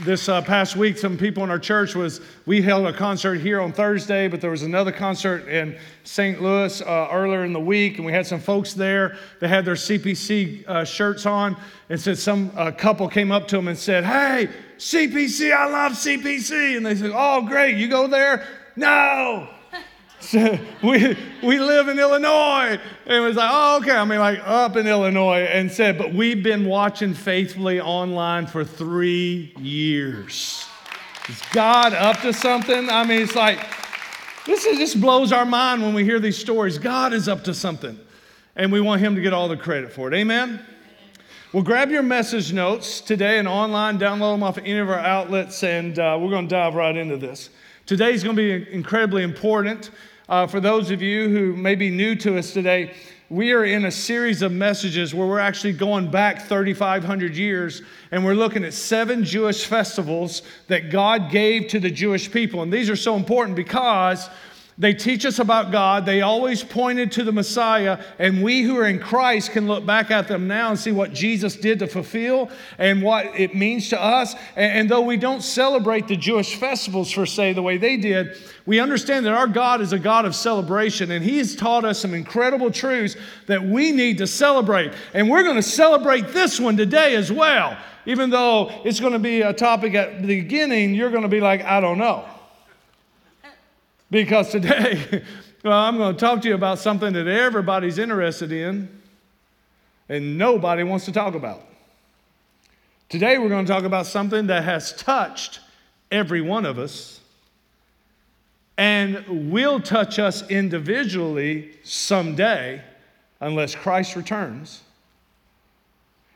this uh, past week, some people in our church was we held a concert here on Thursday, but there was another concert in St. Louis uh, earlier in the week, and we had some folks there. They had their CPC uh, shirts on, and said some couple came up to them and said, "Hey, CPC, I love CPC," and they said, "Oh, great, you go there." No, so we, we live in Illinois. And it was like, oh, okay. I mean, like up in Illinois. And said, but we've been watching faithfully online for three years. Is God up to something? I mean, it's like, this is, just blows our mind when we hear these stories. God is up to something. And we want Him to get all the credit for it. Amen? Well, grab your message notes today and online, download them off of any of our outlets, and uh, we're going to dive right into this. Today is going to be incredibly important. Uh, for those of you who may be new to us today, we are in a series of messages where we're actually going back 3,500 years and we're looking at seven Jewish festivals that God gave to the Jewish people. And these are so important because they teach us about God. They always pointed to the Messiah, and we who are in Christ can look back at them now and see what Jesus did to fulfill and what it means to us. And, and though we don't celebrate the Jewish festivals per se the way they did, we understand that our God is a God of celebration, and He has taught us some incredible truths that we need to celebrate. And we're going to celebrate this one today as well. Even though it's going to be a topic at the beginning, you're going to be like, I don't know. Because today, well, I'm going to talk to you about something that everybody's interested in and nobody wants to talk about. Today, we're going to talk about something that has touched every one of us and will touch us individually someday unless Christ returns.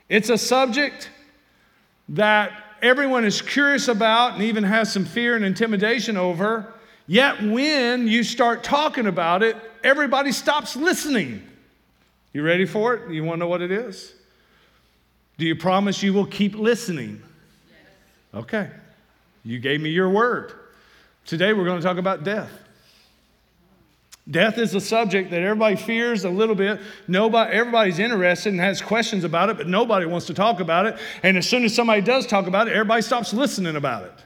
It's a subject that everyone is curious about and even has some fear and intimidation over Yet when you start talking about it, everybody stops listening. You ready for it? You want to know what it is? Do you promise you will keep listening? Okay. You gave me your word. Today we're going to talk about death. Death is a subject that everybody fears a little bit. Nobody, everybody's interested and has questions about it, but nobody wants to talk about it. And as soon as somebody does talk about it, everybody stops listening about it.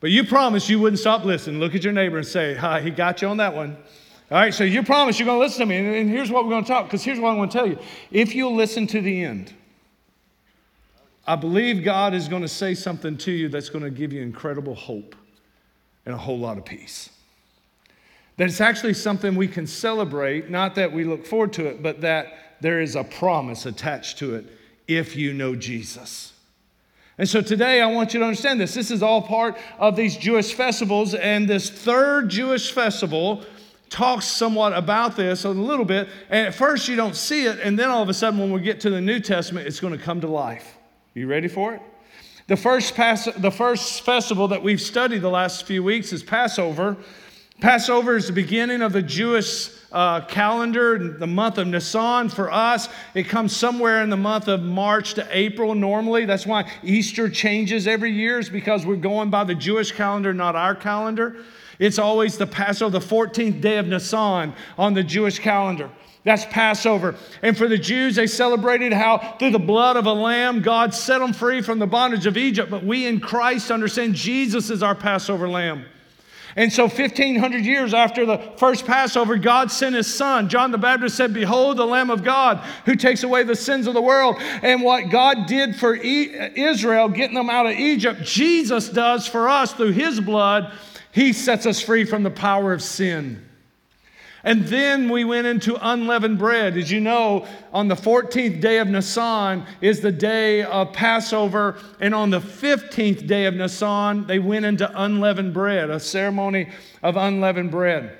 But you promised you wouldn't stop listening. Look at your neighbor and say, Hi, he got you on that one. All right, so you promise you're going to listen to me. And here's what we're going to talk, because here's what I'm going to tell you. If you'll listen to the end, I believe God is going to say something to you that's going to give you incredible hope and a whole lot of peace. That it's actually something we can celebrate, not that we look forward to it, but that there is a promise attached to it if you know Jesus. And so today I want you to understand this. This is all part of these Jewish festivals, and this third Jewish festival talks somewhat about this a little bit. And at first you don't see it, and then all of a sudden when we get to the New Testament, it's going to come to life. You ready for it? The first, pass, the first festival that we've studied the last few weeks is Passover. Passover is the beginning of the Jewish uh, calendar, the month of Nisan for us. It comes somewhere in the month of March to April normally. That's why Easter changes every year, is because we're going by the Jewish calendar, not our calendar. It's always the Passover, the 14th day of Nisan on the Jewish calendar. That's Passover. And for the Jews, they celebrated how through the blood of a lamb, God set them free from the bondage of Egypt. But we in Christ understand Jesus is our Passover lamb. And so, 1500 years after the first Passover, God sent his son. John the Baptist said, Behold, the Lamb of God who takes away the sins of the world. And what God did for Israel, getting them out of Egypt, Jesus does for us through his blood. He sets us free from the power of sin. And then we went into unleavened bread. As you know, on the 14th day of Nisan is the day of Passover. And on the 15th day of Nisan, they went into unleavened bread, a ceremony of unleavened bread.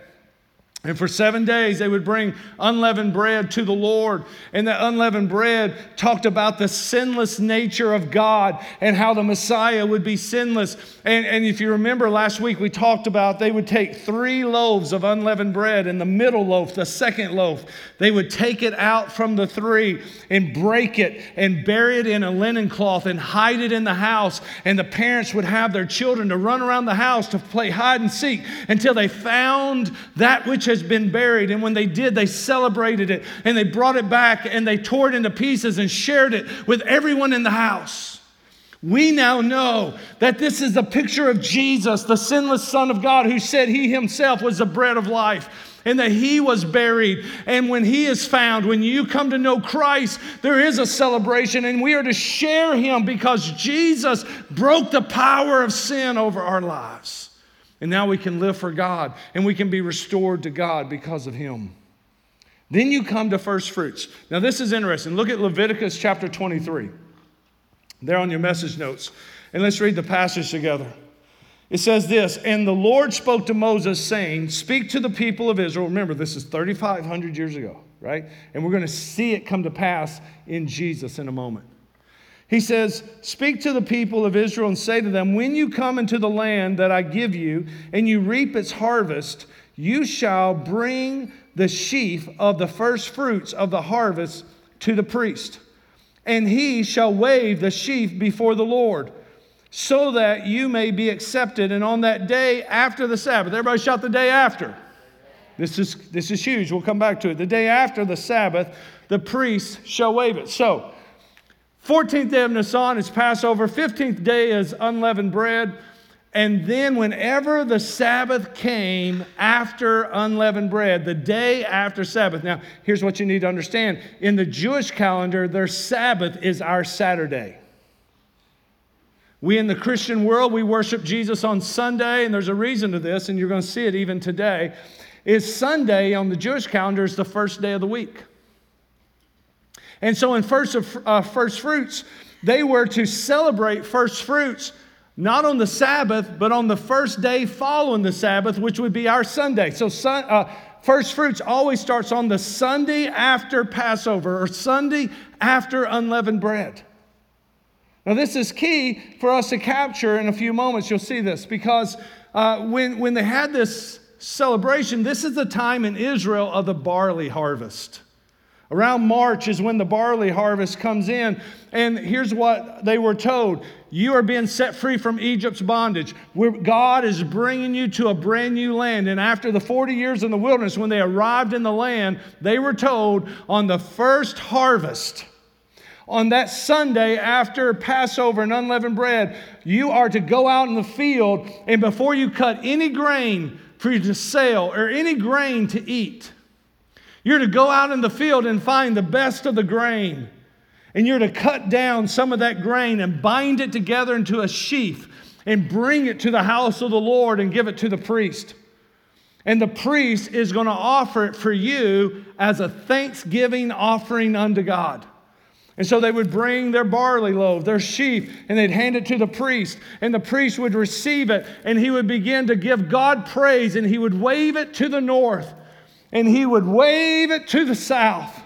And for seven days, they would bring unleavened bread to the Lord. And that unleavened bread talked about the sinless nature of God and how the Messiah would be sinless. And, and if you remember last week, we talked about they would take three loaves of unleavened bread, and the middle loaf, the second loaf, they would take it out from the three and break it and bury it in a linen cloth and hide it in the house. And the parents would have their children to run around the house to play hide and seek until they found that which has been buried. And when they did, they celebrated it and they brought it back and they tore it into pieces and shared it with everyone in the house. We now know that this is a picture of Jesus, the sinless Son of God, who said he himself was the bread of life and that he was buried. And when he is found, when you come to know Christ, there is a celebration, and we are to share him because Jesus broke the power of sin over our lives. And now we can live for God and we can be restored to God because of him. Then you come to first fruits. Now, this is interesting. Look at Leviticus chapter 23. There on your message notes. And let's read the passage together. It says this And the Lord spoke to Moses, saying, Speak to the people of Israel. Remember, this is 3,500 years ago, right? And we're going to see it come to pass in Jesus in a moment. He says, Speak to the people of Israel and say to them, When you come into the land that I give you, and you reap its harvest, you shall bring the sheaf of the first fruits of the harvest to the priest and he shall wave the sheaf before the Lord, so that you may be accepted. And on that day after the Sabbath, everybody shout the day after. This is, this is huge. We'll come back to it. The day after the Sabbath, the priest shall wave it. So, 14th day of Nisan is Passover, 15th day is unleavened bread. And then, whenever the Sabbath came after unleavened bread, the day after Sabbath. Now, here's what you need to understand in the Jewish calendar, their Sabbath is our Saturday. We in the Christian world, we worship Jesus on Sunday, and there's a reason to this, and you're going to see it even today. Is Sunday on the Jewish calendar is the first day of the week. And so in first, uh, first fruits, they were to celebrate first fruits not on the Sabbath, but on the first day following the Sabbath, which would be our Sunday. So, sun, uh, first fruits always starts on the Sunday after Passover or Sunday after unleavened bread. Now, this is key for us to capture in a few moments. You'll see this because uh, when, when they had this celebration, this is the time in Israel of the barley harvest. Around March is when the barley harvest comes in. And here's what they were told You are being set free from Egypt's bondage. Where God is bringing you to a brand new land. And after the 40 years in the wilderness, when they arrived in the land, they were told on the first harvest, on that Sunday after Passover and unleavened bread, you are to go out in the field, and before you cut any grain for you to sell or any grain to eat, you're to go out in the field and find the best of the grain. And you're to cut down some of that grain and bind it together into a sheaf and bring it to the house of the Lord and give it to the priest. And the priest is going to offer it for you as a thanksgiving offering unto God. And so they would bring their barley loaf, their sheaf, and they'd hand it to the priest. And the priest would receive it and he would begin to give God praise and he would wave it to the north and he would wave it to the south,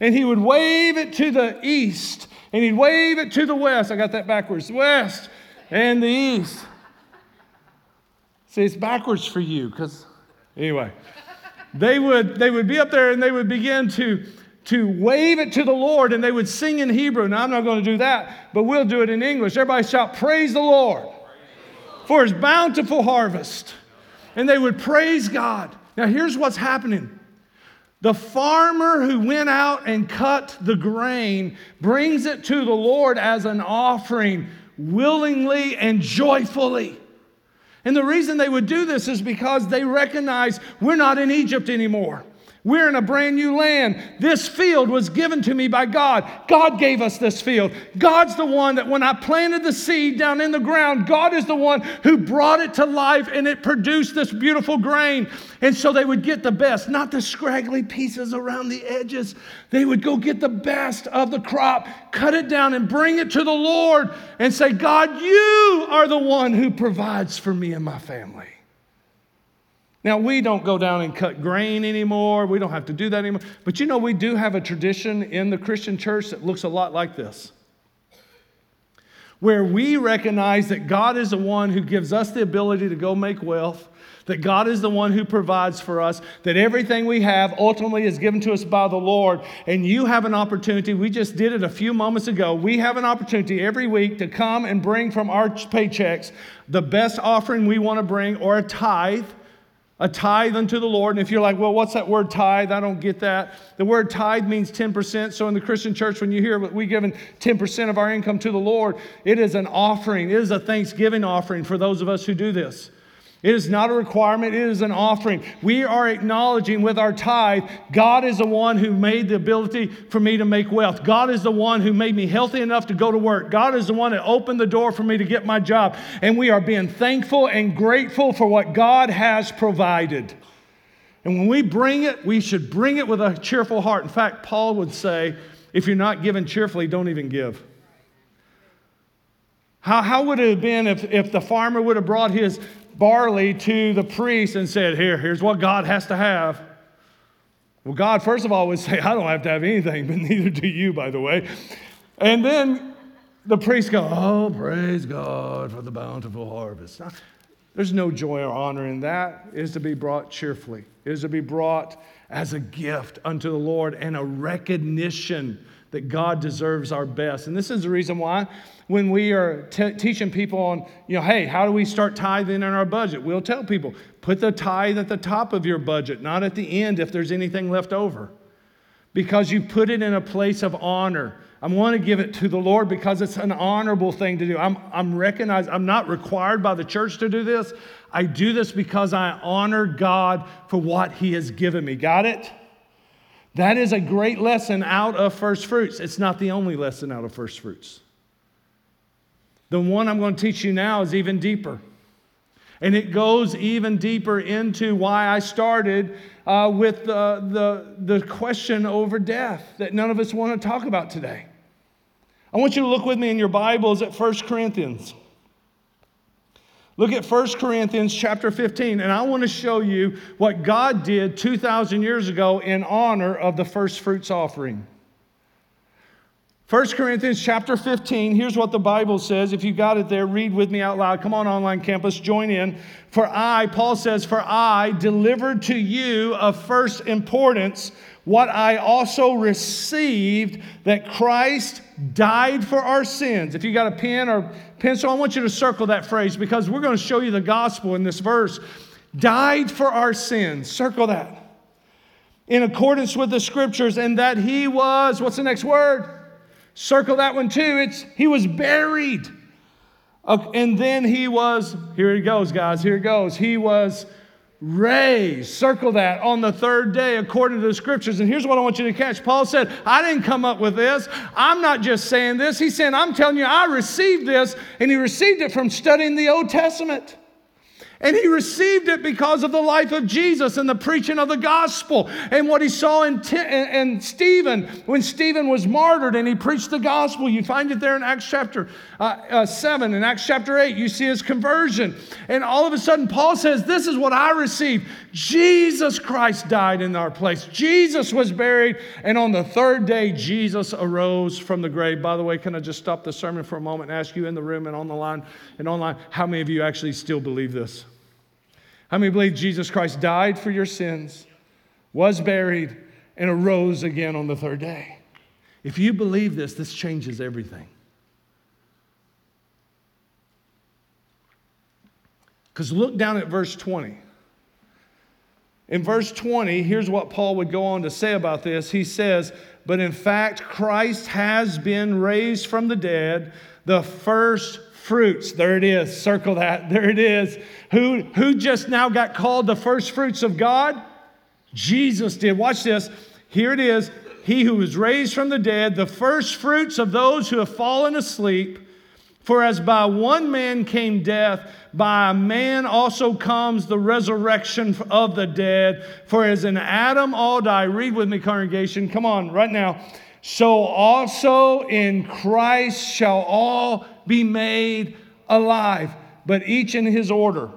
and he would wave it to the east, and he'd wave it to the west. I got that backwards west and the east. See, it's backwards for you, because anyway, they would, they would be up there and they would begin to, to wave it to the Lord and they would sing in Hebrew. Now, I'm not going to do that, but we'll do it in English. Everybody shout, Praise the Lord for his bountiful harvest. And they would praise God. Now, here's what's happening. The farmer who went out and cut the grain brings it to the Lord as an offering willingly and joyfully. And the reason they would do this is because they recognize we're not in Egypt anymore. We're in a brand new land. This field was given to me by God. God gave us this field. God's the one that when I planted the seed down in the ground, God is the one who brought it to life and it produced this beautiful grain. And so they would get the best, not the scraggly pieces around the edges. They would go get the best of the crop, cut it down, and bring it to the Lord and say, God, you are the one who provides for me and my family. Now, we don't go down and cut grain anymore. We don't have to do that anymore. But you know, we do have a tradition in the Christian church that looks a lot like this where we recognize that God is the one who gives us the ability to go make wealth, that God is the one who provides for us, that everything we have ultimately is given to us by the Lord. And you have an opportunity, we just did it a few moments ago. We have an opportunity every week to come and bring from our paychecks the best offering we want to bring or a tithe a tithe unto the Lord. And if you're like, well, what's that word tithe? I don't get that. The word tithe means 10%. So in the Christian church, when you hear we given 10% of our income to the Lord, it is an offering. It is a thanksgiving offering for those of us who do this. It is not a requirement, it is an offering. We are acknowledging with our tithe, God is the one who made the ability for me to make wealth. God is the one who made me healthy enough to go to work. God is the one that opened the door for me to get my job. And we are being thankful and grateful for what God has provided. And when we bring it, we should bring it with a cheerful heart. In fact, Paul would say, if you're not giving cheerfully, don't even give. How, how would it have been if, if the farmer would have brought his barley to the priest and said, Here, here's what God has to have. Well, God, first of all, would say, I don't have to have anything, but neither do you, by the way. And then the priest go, Oh, praise God for the bountiful harvest. There's no joy or honor in that. It is to be brought cheerfully. It is to be brought as a gift unto the Lord and a recognition that God deserves our best. And this is the reason why when we are t- teaching people on, you know, hey, how do we start tithing in our budget? We'll tell people, put the tithe at the top of your budget, not at the end if there's anything left over. Because you put it in a place of honor. I want to give it to the Lord because it's an honorable thing to do. I'm, I'm recognized, I'm not required by the church to do this. I do this because I honor God for what He has given me. Got it? That is a great lesson out of first fruits. It's not the only lesson out of first fruits. The one I'm going to teach you now is even deeper. And it goes even deeper into why I started uh, with the, the, the question over death that none of us want to talk about today. I want you to look with me in your Bibles at 1 Corinthians. Look at 1 Corinthians chapter 15, and I want to show you what God did 2,000 years ago in honor of the first fruits offering. 1 Corinthians chapter 15, here's what the Bible says. If you got it there, read with me out loud. Come on, online campus, join in. For I, Paul says, For I delivered to you of first importance what I also received that Christ died for our sins. If you got a pen or pencil, I want you to circle that phrase because we're going to show you the gospel in this verse. Died for our sins. Circle that. In accordance with the scriptures, and that he was, what's the next word? Circle that one too. It's he was buried. And then he was, here he goes, guys, here it goes. He was raised. Circle that on the third day according to the scriptures. And here's what I want you to catch. Paul said, I didn't come up with this. I'm not just saying this. He said, I'm telling you, I received this. And he received it from studying the Old Testament. And he received it because of the life of Jesus and the preaching of the gospel and what he saw in, T- in Stephen when Stephen was martyred and he preached the gospel. You find it there in Acts chapter uh, uh, 7 and Acts chapter 8. You see his conversion. And all of a sudden, Paul says, This is what I received. Jesus Christ died in our place, Jesus was buried. And on the third day, Jesus arose from the grave. By the way, can I just stop the sermon for a moment and ask you in the room and on the line and online, how many of you actually still believe this? How many believe Jesus Christ died for your sins, was buried, and arose again on the third day? If you believe this, this changes everything. Because look down at verse 20. In verse 20, here's what Paul would go on to say about this. He says, But in fact, Christ has been raised from the dead, the first fruits. There it is. Circle that. There it is. Who, who just now got called the first fruits of God? Jesus did. Watch this. Here it is. He who was raised from the dead, the first fruits of those who have fallen asleep. For as by one man came death, by a man also comes the resurrection of the dead. For as in Adam all die, read with me, congregation. Come on, right now. So also in Christ shall all be made alive, but each in his order.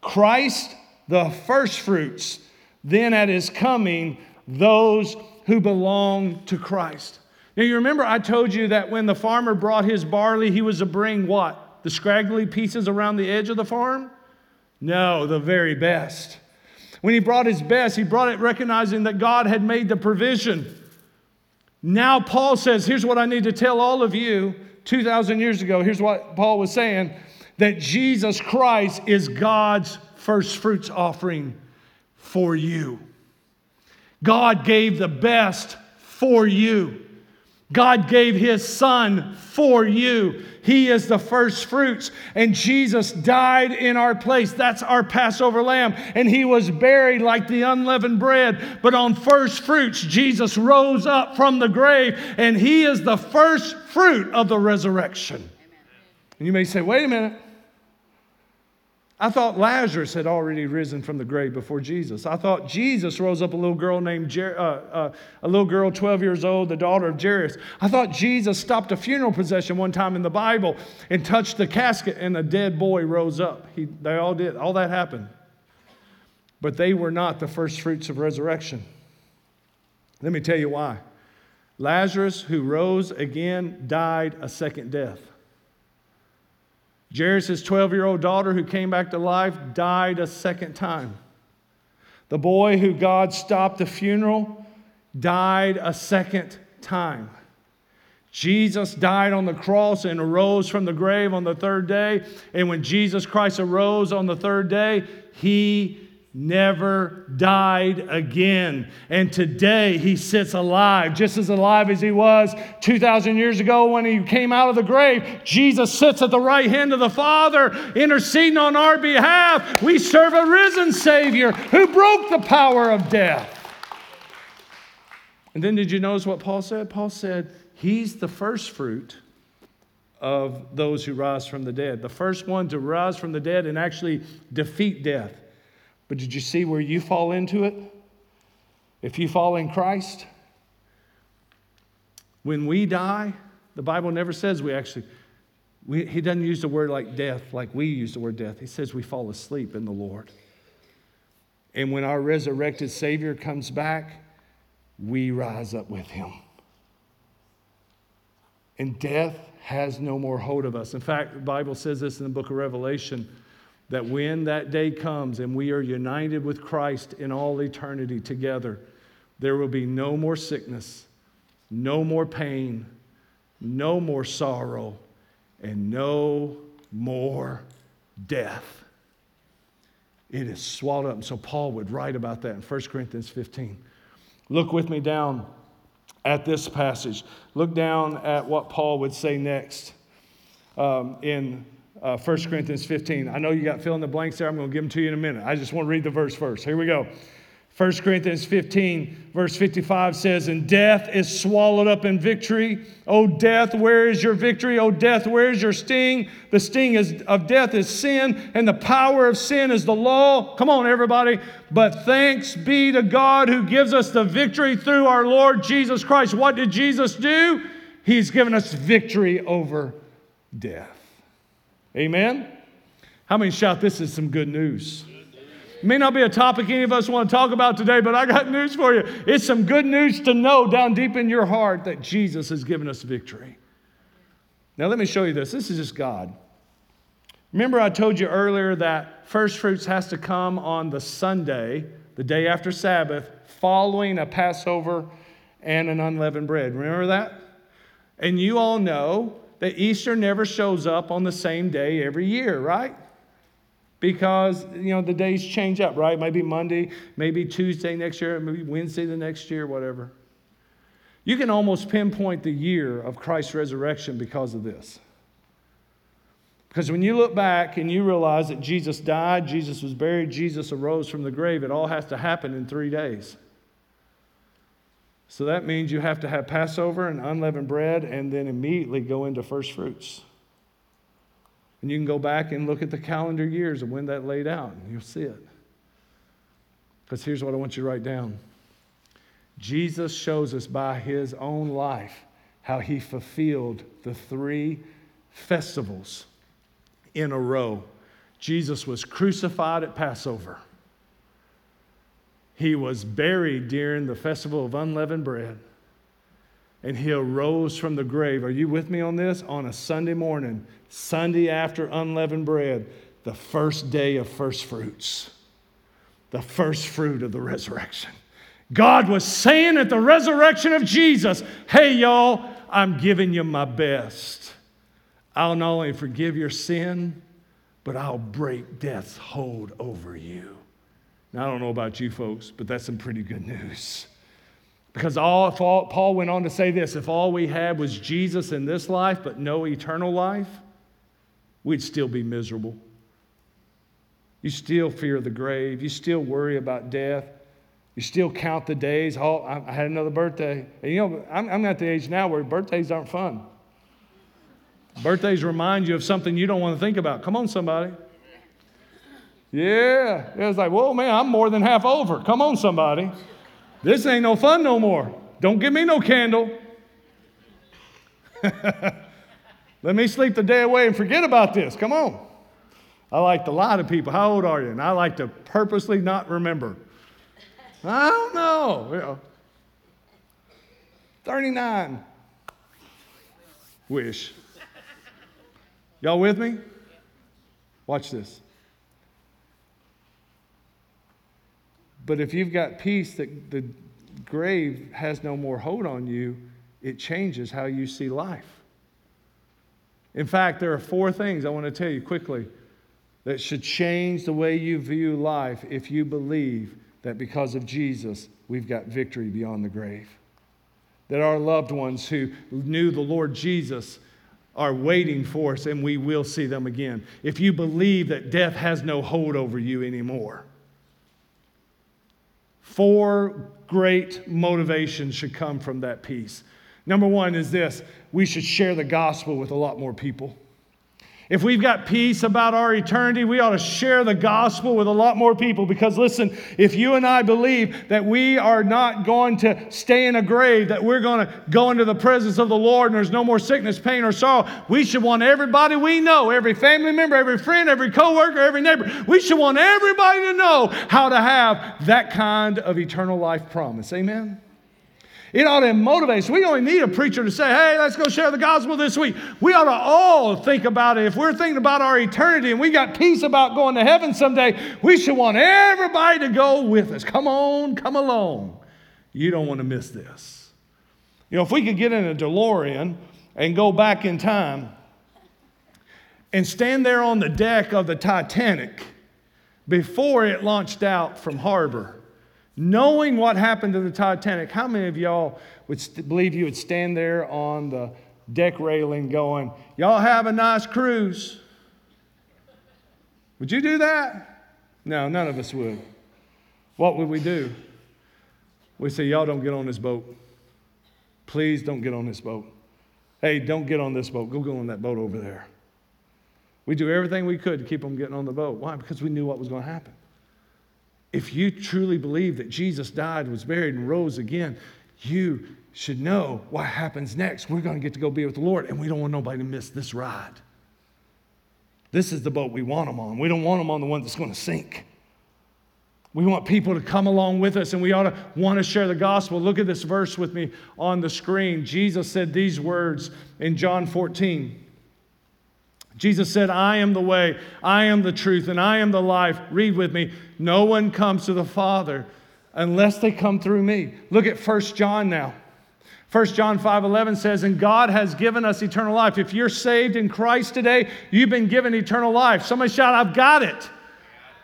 Christ, the firstfruits, then at his coming, those who belong to Christ. Now, you remember I told you that when the farmer brought his barley, he was to bring what? The scraggly pieces around the edge of the farm? No, the very best. When he brought his best, he brought it recognizing that God had made the provision. Now, Paul says, Here's what I need to tell all of you 2,000 years ago. Here's what Paul was saying that Jesus Christ is God's first fruits offering. for you. God gave the best for you. God gave his son for you. He is the first fruits. And Jesus died in our place. That's our Passover lamb. And he was buried like the unleavened bread. But on first fruits, Jesus rose up from the grave. And he is the first fruit of the resurrection. And you may say, wait a minute. I thought Lazarus had already risen from the grave before Jesus. I thought Jesus rose up a little girl named Jer- uh, uh, a little girl, 12 years old, the daughter of Jairus. I thought Jesus stopped a funeral procession one time in the Bible and touched the casket, and a dead boy rose up. He, they all did. All that happened. But they were not the first fruits of resurrection. Let me tell you why. Lazarus, who rose again, died a second death. Jairus' 12 year old daughter, who came back to life, died a second time. The boy who God stopped the funeral died a second time. Jesus died on the cross and arose from the grave on the third day. And when Jesus Christ arose on the third day, he never died again. And today he sits alive, just as alive as he was 2,000 years ago when he came out of the grave. Jesus sits at the right hand of the Father, interceding on our behalf. We serve a risen Savior who broke the power of death. And then did you notice what Paul said? Paul said, He's the first fruit of those who rise from the dead, the first one to rise from the dead and actually defeat death. But did you see where you fall into it? If you fall in Christ, when we die, the Bible never says we actually, we, he doesn't use the word like death like we use the word death. He says we fall asleep in the Lord. And when our resurrected Savior comes back, we rise up with him. And death has no more hold of us. In fact, the Bible says this in the book of Revelation that when that day comes and we are united with Christ in all eternity together, there will be no more sickness, no more pain, no more sorrow, and no more death. It is swallowed up. And so Paul would write about that in 1 Corinthians 15. Look with me down at this passage. Look down at what Paul would say next um, in uh, 1 Corinthians 15. I know you got fill in the blanks there. I'm going to give them to you in a minute. I just want to read the verse first. Here we go. 1 Corinthians 15, verse 55 says, And death is swallowed up in victory. O death, where is your victory? O death, where is your sting? The sting is, of death is sin, and the power of sin is the law. Come on, everybody. But thanks be to God who gives us the victory through our Lord Jesus Christ. What did Jesus do? He's given us victory over death. Amen? How many shout, This is some good news? It may not be a topic any of us want to talk about today, but I got news for you. It's some good news to know down deep in your heart that Jesus has given us victory. Now, let me show you this. This is just God. Remember, I told you earlier that first fruits has to come on the Sunday, the day after Sabbath, following a Passover and an unleavened bread. Remember that? And you all know that Easter never shows up on the same day every year, right? Because, you know, the days change up, right? Maybe Monday, maybe Tuesday next year, maybe Wednesday the next year, whatever. You can almost pinpoint the year of Christ's resurrection because of this. Because when you look back and you realize that Jesus died, Jesus was buried, Jesus arose from the grave, it all has to happen in three days. So that means you have to have Passover and unleavened bread and then immediately go into first fruits. And you can go back and look at the calendar years of when that laid out, and you'll see it. Because here's what I want you to write down Jesus shows us by his own life how he fulfilled the three festivals in a row. Jesus was crucified at Passover. He was buried during the festival of unleavened bread. And he arose from the grave. Are you with me on this? On a Sunday morning, Sunday after unleavened bread, the first day of first fruits, the first fruit of the resurrection. God was saying at the resurrection of Jesus, Hey, y'all, I'm giving you my best. I'll not only forgive your sin, but I'll break death's hold over you. Now, I don't know about you folks, but that's some pretty good news. Because all, all, Paul went on to say this if all we had was Jesus in this life, but no eternal life, we'd still be miserable. You still fear the grave. You still worry about death. You still count the days. Oh, I had another birthday. And you know, I'm, I'm at the age now where birthdays aren't fun. Birthdays remind you of something you don't want to think about. Come on, somebody. Yeah. It was like, whoa, man, I'm more than half over. Come on, somebody. This ain't no fun no more. Don't give me no candle. Let me sleep the day away and forget about this. Come on. I liked a lot of people. How old are you? And I like to purposely not remember. I don't know. You know 39. Wish. Y'all with me? Watch this. But if you've got peace that the grave has no more hold on you, it changes how you see life. In fact, there are four things I want to tell you quickly that should change the way you view life if you believe that because of Jesus, we've got victory beyond the grave. That our loved ones who knew the Lord Jesus are waiting for us and we will see them again. If you believe that death has no hold over you anymore, four great motivations should come from that peace. Number one is this we should share the gospel with a lot more people. If we've got peace about our eternity, we ought to share the gospel with a lot more people because, listen, if you and I believe that we are not going to stay in a grave, that we're going to go into the presence of the Lord and there's no more sickness, pain, or sorrow, we should want everybody we know, every family member, every friend, every coworker, every neighbor, we should want everybody to know how to have that kind of eternal life promise. Amen? It ought to motivate us. We don't need a preacher to say, hey, let's go share the gospel this week. We ought to all think about it. If we're thinking about our eternity and we got peace about going to heaven someday, we should want everybody to go with us. Come on, come along. You don't want to miss this. You know, if we could get in a DeLorean and go back in time and stand there on the deck of the Titanic before it launched out from harbor Knowing what happened to the Titanic, how many of y'all would st- believe you would stand there on the deck railing going, Y'all have a nice cruise? Would you do that? No, none of us would. What would we do? We say, Y'all don't get on this boat. Please don't get on this boat. Hey, don't get on this boat. Go go on that boat over there. We do everything we could to keep them getting on the boat. Why? Because we knew what was going to happen if you truly believe that Jesus died, was buried, and rose again, you should know what happens next. We're going to get to go be with the Lord, and we don't want nobody to miss this ride. This is the boat we want them on. We don't want them on the one that's going to sink. We want people to come along with us, and we ought to want to share the gospel. Look at this verse with me on the screen. Jesus said these words in John 14. Jesus said, I am the way, I am the truth, and I am the life. Read with me. No one comes to the Father unless they come through me. Look at 1 John now. 1 John 5 11 says, And God has given us eternal life. If you're saved in Christ today, you've been given eternal life. Somebody shout, I've got it.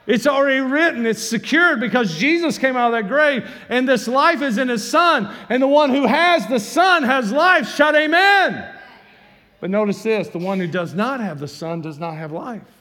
It's already written, it's secured because Jesus came out of that grave, and this life is in His Son. And the one who has the Son has life. Shout, Amen. But notice this the one who does not have the Son does not have life.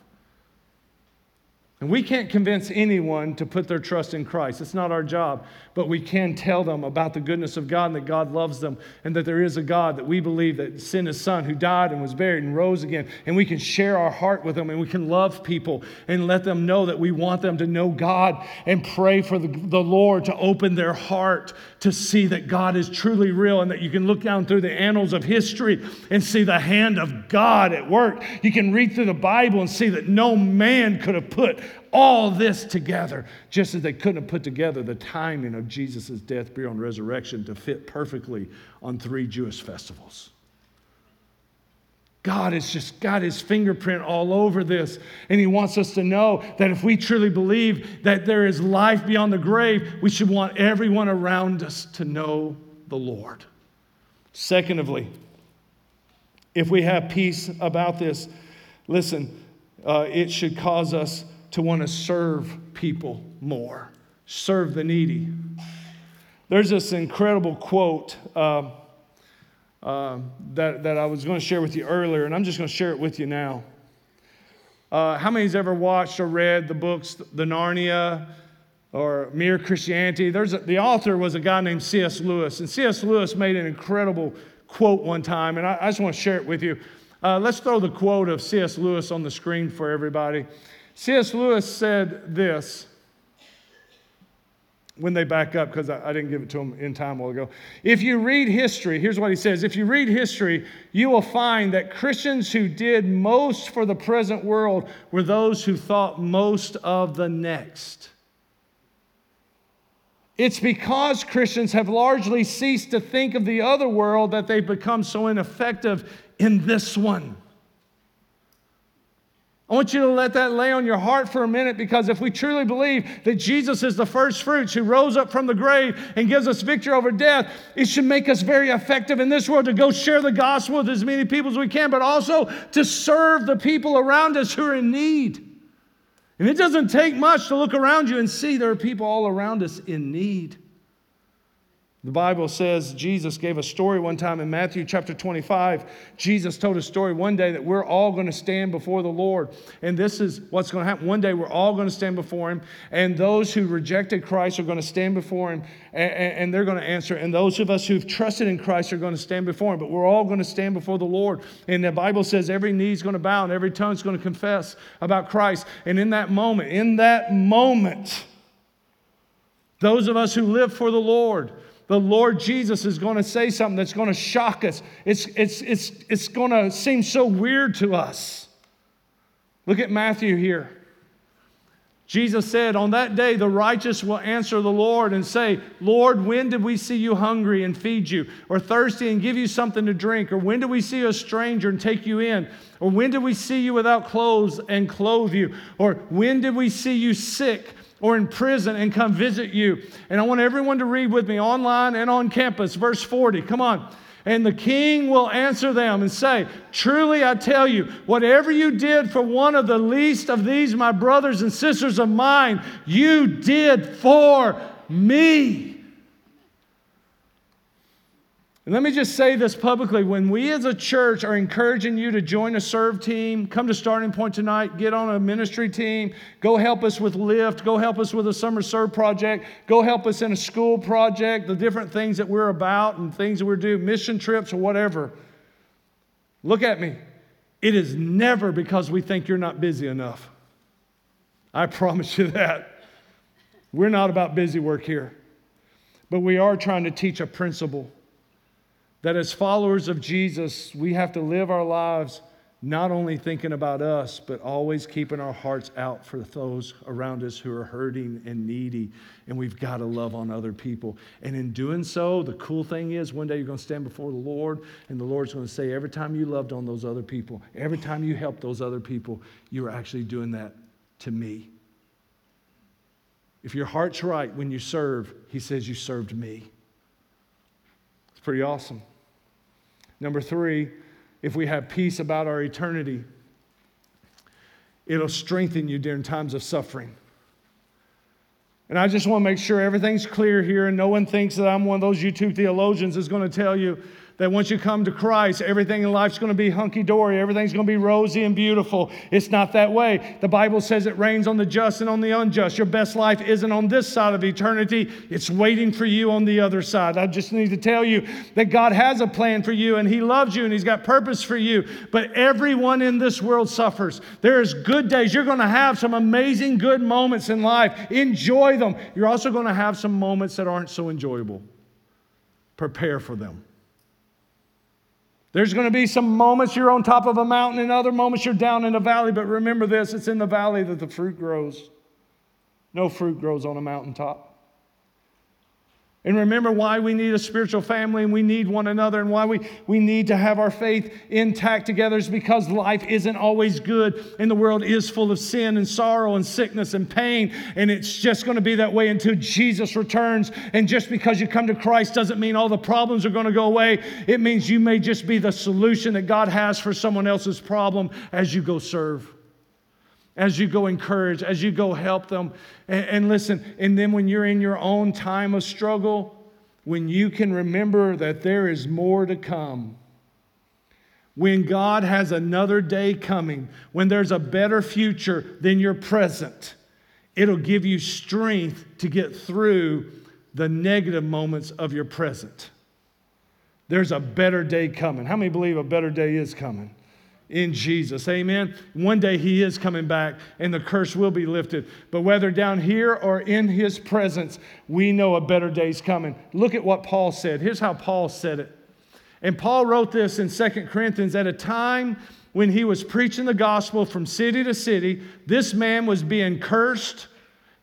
And we can't convince anyone to put their trust in Christ. It's not our job. But we can tell them about the goodness of God and that God loves them and that there is a God that we believe that sent his son who died and was buried and rose again. And we can share our heart with them and we can love people and let them know that we want them to know God and pray for the, the Lord to open their heart to see that God is truly real and that you can look down through the annals of history and see the hand of God at work. You can read through the Bible and see that no man could have put all this together, just as they couldn't have put together the timing of Jesus' death, burial, and resurrection to fit perfectly on three Jewish festivals. God has just got his fingerprint all over this. And he wants us to know that if we truly believe that there is life beyond the grave, we should want everyone around us to know the Lord. Secondly, if we have peace about this, listen, uh, it should cause us to want to serve people more. serve the needy. There's this incredible quote uh, uh, that, that I was going to share with you earlier, and I'm just going to share it with you now. Uh, how many's ever watched or read the books, The Narnia or Mere Christianity? There's a, the author was a guy named C.S. Lewis, and C.S. Lewis made an incredible quote one time, and I, I just want to share it with you. Uh, let's throw the quote of C.S. Lewis on the screen for everybody. C.S. Lewis said this when they back up, because I, I, didn't give it to them in time a while ago. If you read history, here's what he says if you read history, you will find that Christians who did most for the present world were those who thought most of the next. It's because Christians have largely ceased to think of the other world that they've become so ineffective in this one. I want you to let that lay on your heart for a minute because if we truly believe that Jesus is the first fruits who rose up from the grave and gives us victory over death, it should make us very effective in this world to go share the gospel with as many people as we can, but also to serve the people around us who are in need. And it doesn't take much to look around you and see there are people all around us in need. The Bible says Jesus gave a story one time in Matthew chapter 25. Jesus told a story one day that we're all going to stand before the Lord. And this is what's going to happen. One day we're all going to stand before Him, and those who rejected Christ are going to stand before Him and, and they're going to answer. And those of us who've trusted in Christ are going to stand before Him. But we're all going to stand before the Lord. And the Bible says every knee is going to bow and every tongue is going to confess about Christ. And in that moment, in that moment, those of us who live for the Lord, the Lord Jesus is going to say something that's going to shock us. It's, it's, it's, it's going to seem so weird to us. Look at Matthew here. Jesus said, On that day, the righteous will answer the Lord and say, Lord, when did we see you hungry and feed you, or thirsty and give you something to drink? Or when did we see a stranger and take you in? Or when did we see you without clothes and clothe you? Or when did we see you sick or in prison and come visit you. And I want everyone to read with me online and on campus, verse 40. Come on. And the king will answer them and say, Truly I tell you, whatever you did for one of the least of these, my brothers and sisters of mine, you did for me. And let me just say this publicly. When we as a church are encouraging you to join a serve team, come to Starting Point tonight, get on a ministry team, go help us with Lift, go help us with a summer serve project, go help us in a school project, the different things that we're about and things that we're doing, mission trips or whatever. Look at me. It is never because we think you're not busy enough. I promise you that. We're not about busy work here, but we are trying to teach a principle that as followers of Jesus, we have to live our lives not only thinking about us, but always keeping our hearts out for those around us who are hurting and needy. And we've got to love on other people. And in doing so, the cool thing is one day you're going to stand before the Lord, and the Lord's going to say, Every time you loved on those other people, every time you helped those other people, you were actually doing that to me. If your heart's right when you serve, He says, You served me. Pretty awesome. Number three, if we have peace about our eternity, it'll strengthen you during times of suffering. And I just want to make sure everything's clear here and no one thinks that I'm one of those YouTube theologians is going to tell you that once you come to Christ, everything in life's going to be hunky dory, everything's going to be rosy and beautiful. It's not that way. The Bible says it rains on the just and on the unjust. Your best life isn't on this side of eternity, it's waiting for you on the other side. I just need to tell you that God has a plan for you and He loves you and He's got purpose for you. But everyone in this world suffers. There's good days. You're going to have some amazing good moments in life. Enjoy them. You're also going to have some moments that aren't so enjoyable. Prepare for them. There's going to be some moments you're on top of a mountain and other moments you're down in a valley, but remember this it's in the valley that the fruit grows. No fruit grows on a mountaintop. And remember why we need a spiritual family and we need one another and why we, we need to have our faith intact together is because life isn't always good and the world is full of sin and sorrow and sickness and pain. And it's just going to be that way until Jesus returns. And just because you come to Christ doesn't mean all the problems are going to go away. It means you may just be the solution that God has for someone else's problem as you go serve. As you go encourage, as you go help them. And, and, listen, and then when you're in your own time of struggle, when you can remember that there is more to come, when God has another day coming, when there's a better future than your present, it'll give you strength to get through the negative moments of your present. There's a better day coming. How many believe a better day is coming? In Jesus. Amen. One day he is coming back and the curse will be lifted. But whether down here or in his presence, we know a better day's coming. Look at what Paul said. Here's how Paul said it. And Paul wrote this in Second Corinthians at a time when he was preaching the gospel from city to city. This man was being cursed,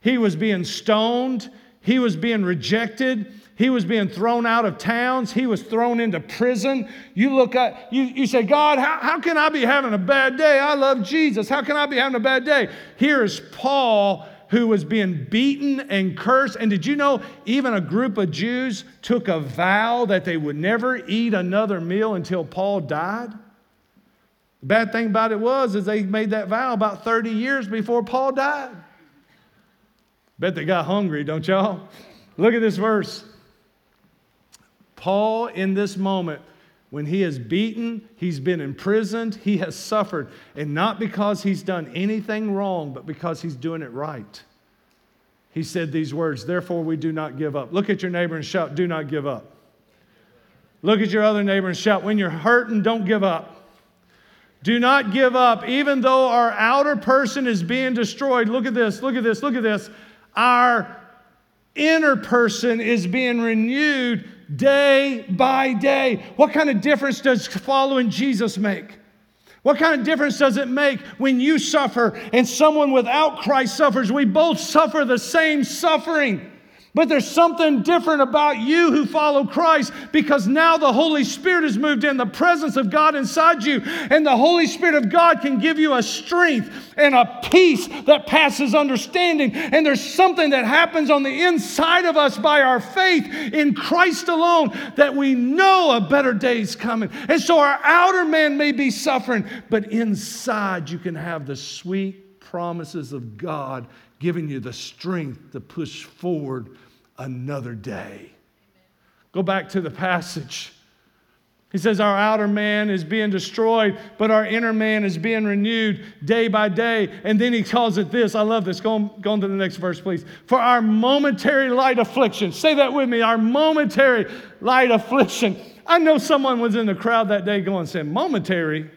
he was being stoned, he was being rejected. He was being thrown out of towns. He was thrown into prison. You look at, you, you say, God, how, how can I be having a bad day? I love Jesus. How can I be having a bad day? Here is Paul who was being beaten and cursed. And did you know even a group of Jews took a vow that they would never eat another meal until Paul died? The bad thing about it was is they made that vow about 30 years before Paul died. Bet they got hungry, don't y'all? Look at this verse. Paul, in this moment, when he is beaten, he's been imprisoned, he has suffered, and not because he's done anything wrong, but because he's doing it right. He said these words, Therefore, we do not give up. Look at your neighbor and shout, Do not give up. Look at your other neighbor and shout, When you're hurting, don't give up. Do not give up, even though our outer person is being destroyed. Look at this, look at this, look at this. Our inner person is being renewed day by day. What kind of difference does following Jesus make? What kind of difference does it make when you suffer and someone without Christ suffers? We both suffer the same suffering. But there's something different about you who follow Christ because now the Holy Spirit has moved in, the presence of God inside you, and the Holy Spirit of God can give you a strength and a peace that passes understanding. And there's something that happens on the inside of us by our faith in Christ alone that we know a better day is coming. And so our outer man may be suffering, but inside you can have the sweet promises of God giving you the strength to push forward another day. Go back to the passage. He says, Our outer man is being destroyed, but our inner man is being renewed day by day. And then he calls it this. I love this. Go on, go on to the next verse, please. For our momentary light affliction. Say that with me. Our momentary light affliction. I know someone was in the crowd that day going, saying, Momentary?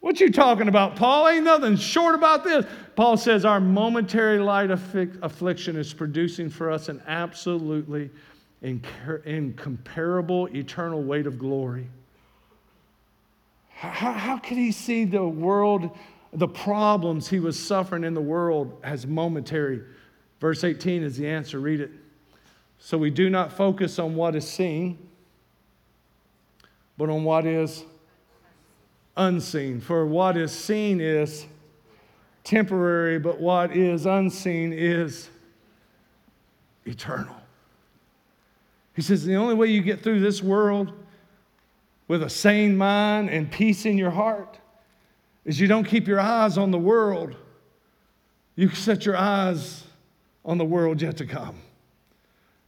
What you talking about, Paul? Ain't nothing short about this. Paul says our momentary light affliction is producing for us an absolutely incomparable eternal weight of glory. How, how could he see the world, the problems he was suffering in the world as momentary? Verse 18 is the answer. Read it. So we do not focus on what is seen, but on what is unseen. For what is seen is temporary, but what is unseen is eternal. He says the only way you get through this world with a sane mind and peace in your heart is you don't keep your eyes on the world. You set your eyes on the world yet to come.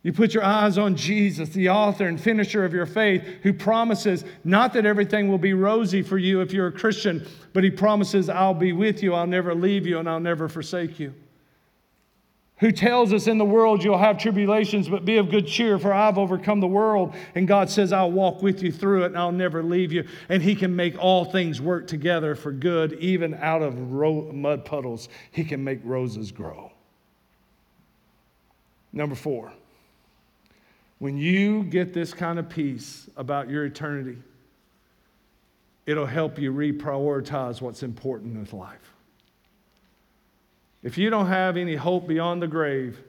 You put your eyes on Jesus, the author and finisher of your faith, who promises not that everything will be rosy for you if you're a Christian, but he promises, I'll be with you, I'll never leave you, and I'll never forsake you. Who tells us in the world you'll have tribulations, but be of good cheer, for I've overcome the world. And God says, I'll walk with you through it and I'll never leave you. And He can make all things work together for good, even out of mud puddles. He can make roses grow. Number four. When you get this kind of peace about your eternity, it'll help you reprioritize what's important in life. If you don't have any hope beyond the grave,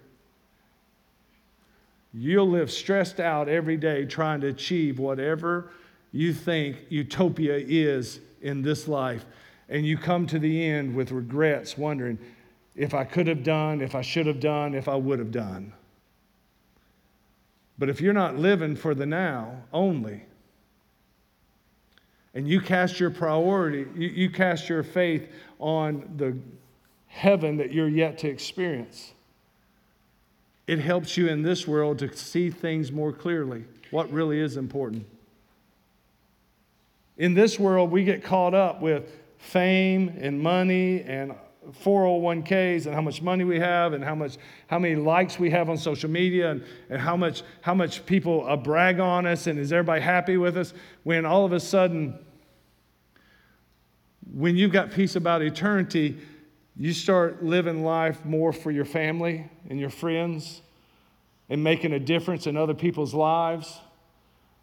you'll live stressed out every day trying to achieve whatever you think utopia is in this life. And you come to the end with regrets, wondering if I could have done, if I should have done, if I would have done. But if you're not living for the now only, and you cast your priority, you, you cast your faith on the heaven that you're yet to experience, it helps you in this world to see things more clearly, what really is important. In this world, we get caught up with fame and money and 401ks and how much money we have and how much how many likes we have on social media and, and how much how much people uh, brag on us and is everybody happy with us when all of a sudden when you've got peace about eternity you start living life more for your family and your friends and making a difference in other people's lives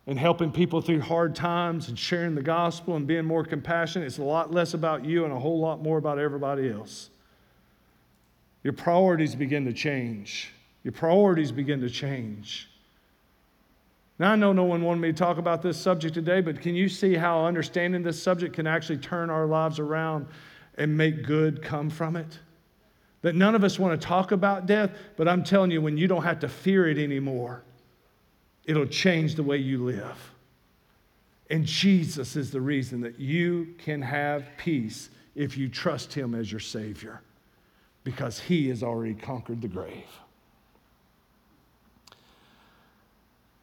and helping people through hard times and sharing the gospel and being more compassionate. It's a lot less about you and a whole lot more about everybody else. Your priorities begin to change. Your priorities begin to change. Now, I know no one wanted me to talk about this subject today, but can you see how understanding this subject can actually turn our lives around and make good come from it? That none of us want to talk about death, but I'm telling you, when you don't have to fear it anymore, it'll change the way you live. And Jesus is the reason that you can have peace if you trust Him as your Savior, because He has already conquered the grave.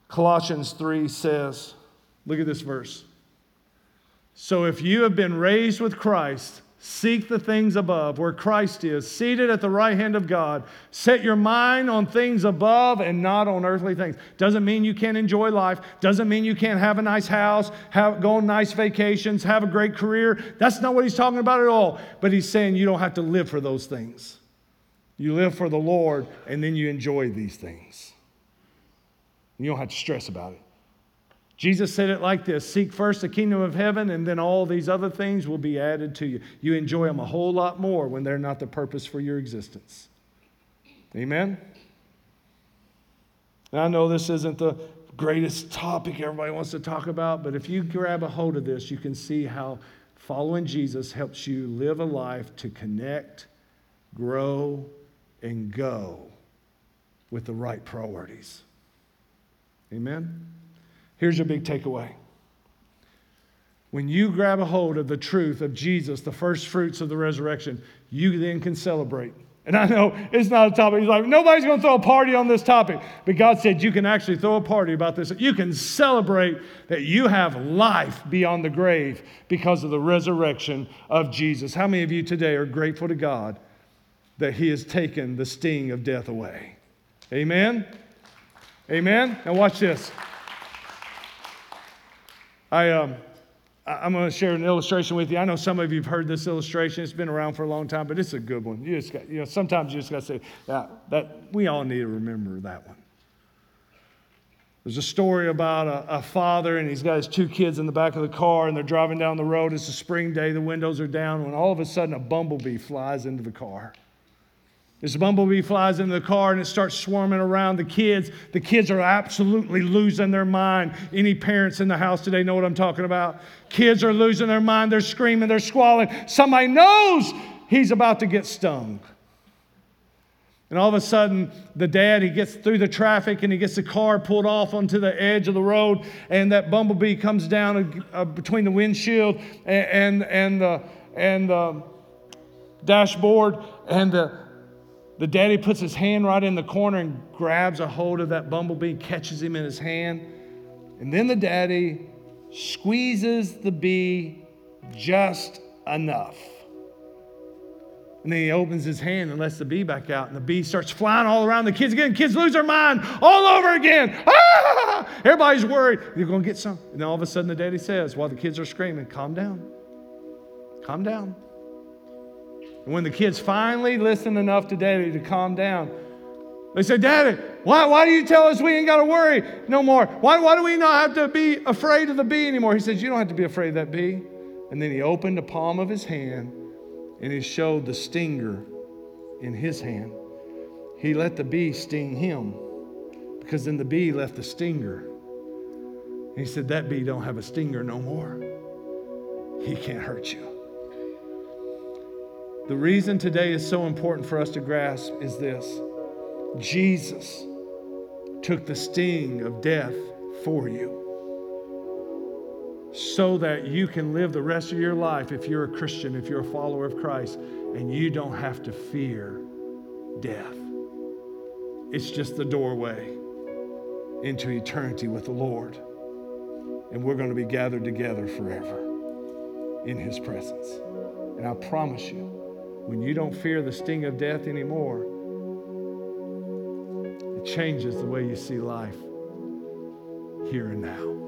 Colossians 3 says, look at this verse. So if you have been raised with Christ, Seek the things above, where Christ is, seated at the right hand of God. Set your mind on things above and not on earthly things. Doesn't mean you can't enjoy life. Doesn't mean you can't have a nice house, have, go on nice vacations, have a great career. That's not what he's talking about at all. But he's saying you don't have to live for those things. You live for the Lord, and then you enjoy these things. You don't have to stress about it. Jesus said it like this Seek first the kingdom of heaven, and then all these other things will be added to you. You enjoy them a whole lot more when they're not the purpose for your existence. Amen? I know this isn't the greatest topic everybody wants to talk about, but if you grab a hold of this, you can see how following Jesus helps you live a life to connect, grow, and go with the right priorities. Amen? Here's your big takeaway. When you grab a hold of the truth of Jesus, the first fruits of the resurrection, you then can celebrate. And I know it's not a topic. He's like, nobody's going to throw a party on this topic. But God said you can actually throw a party about this. You can celebrate that you have life beyond the grave because of the resurrection of Jesus. How many of you today are grateful to God that He has taken the sting of death away? Amen? Amen? Now, watch this. I, um, I'm going to share an illustration with you. I know some of you have heard this illustration. It's been around for a long time, but it's a good one. You just got, you know, sometimes you just got to say, yeah, that we all need to remember that one. There's a story about a, a, father, and he's got his two kids in the back of the car, and they're driving down the road. It's a spring day, the windows are down, when all of a sudden a bumblebee flies into the car. This bumblebee flies into the car and it starts swarming around the kids. The kids are absolutely losing their mind. Any parents in the house today know what I'm talking about? Kids are losing their mind. They're screaming, they're squalling. Somebody knows he's about to get stung. And all of a sudden, the dad, he gets through the traffic and he gets the car pulled off onto the edge of the road, and that bumblebee comes down uh, between the windshield and, and, and the, and the dashboard, and the, the daddy puts his hand right in the corner and grabs a hold of that bumblebee, catches him in his hand. And then the daddy squeezes the bee just enough. And then he opens his hand and lets the bee back out, and the bee starts flying all around the kids again. Kids lose their mind all over again. Ah! Everybody's worried. You're going to get some. And then all of a sudden, the daddy says, while the kids are screaming, Calm down. Calm down. And when the kids finally listened enough to daddy to calm down, they say, Daddy, why, why do you tell us we ain't got to worry no more? Why, why do we not have to be afraid of the bee anymore? He says, You don't have to be afraid of that bee. And then he opened the palm of his hand and he showed the stinger in his hand. He let the bee sting him because then the bee left the stinger. And he said, That bee don't have a stinger no more. He can't hurt you. The reason today is so important for us to grasp is this Jesus took the sting of death for you. so that you can live the rest of your life if you're a Christian, if you're a follower of Christ, and you don't have to fear death. It's just the doorway into eternity with the Lord. And we're going to be gathered together forever in His presence. And I promise you, when you don't fear the sting of death anymore, it changes the way you see life here and now.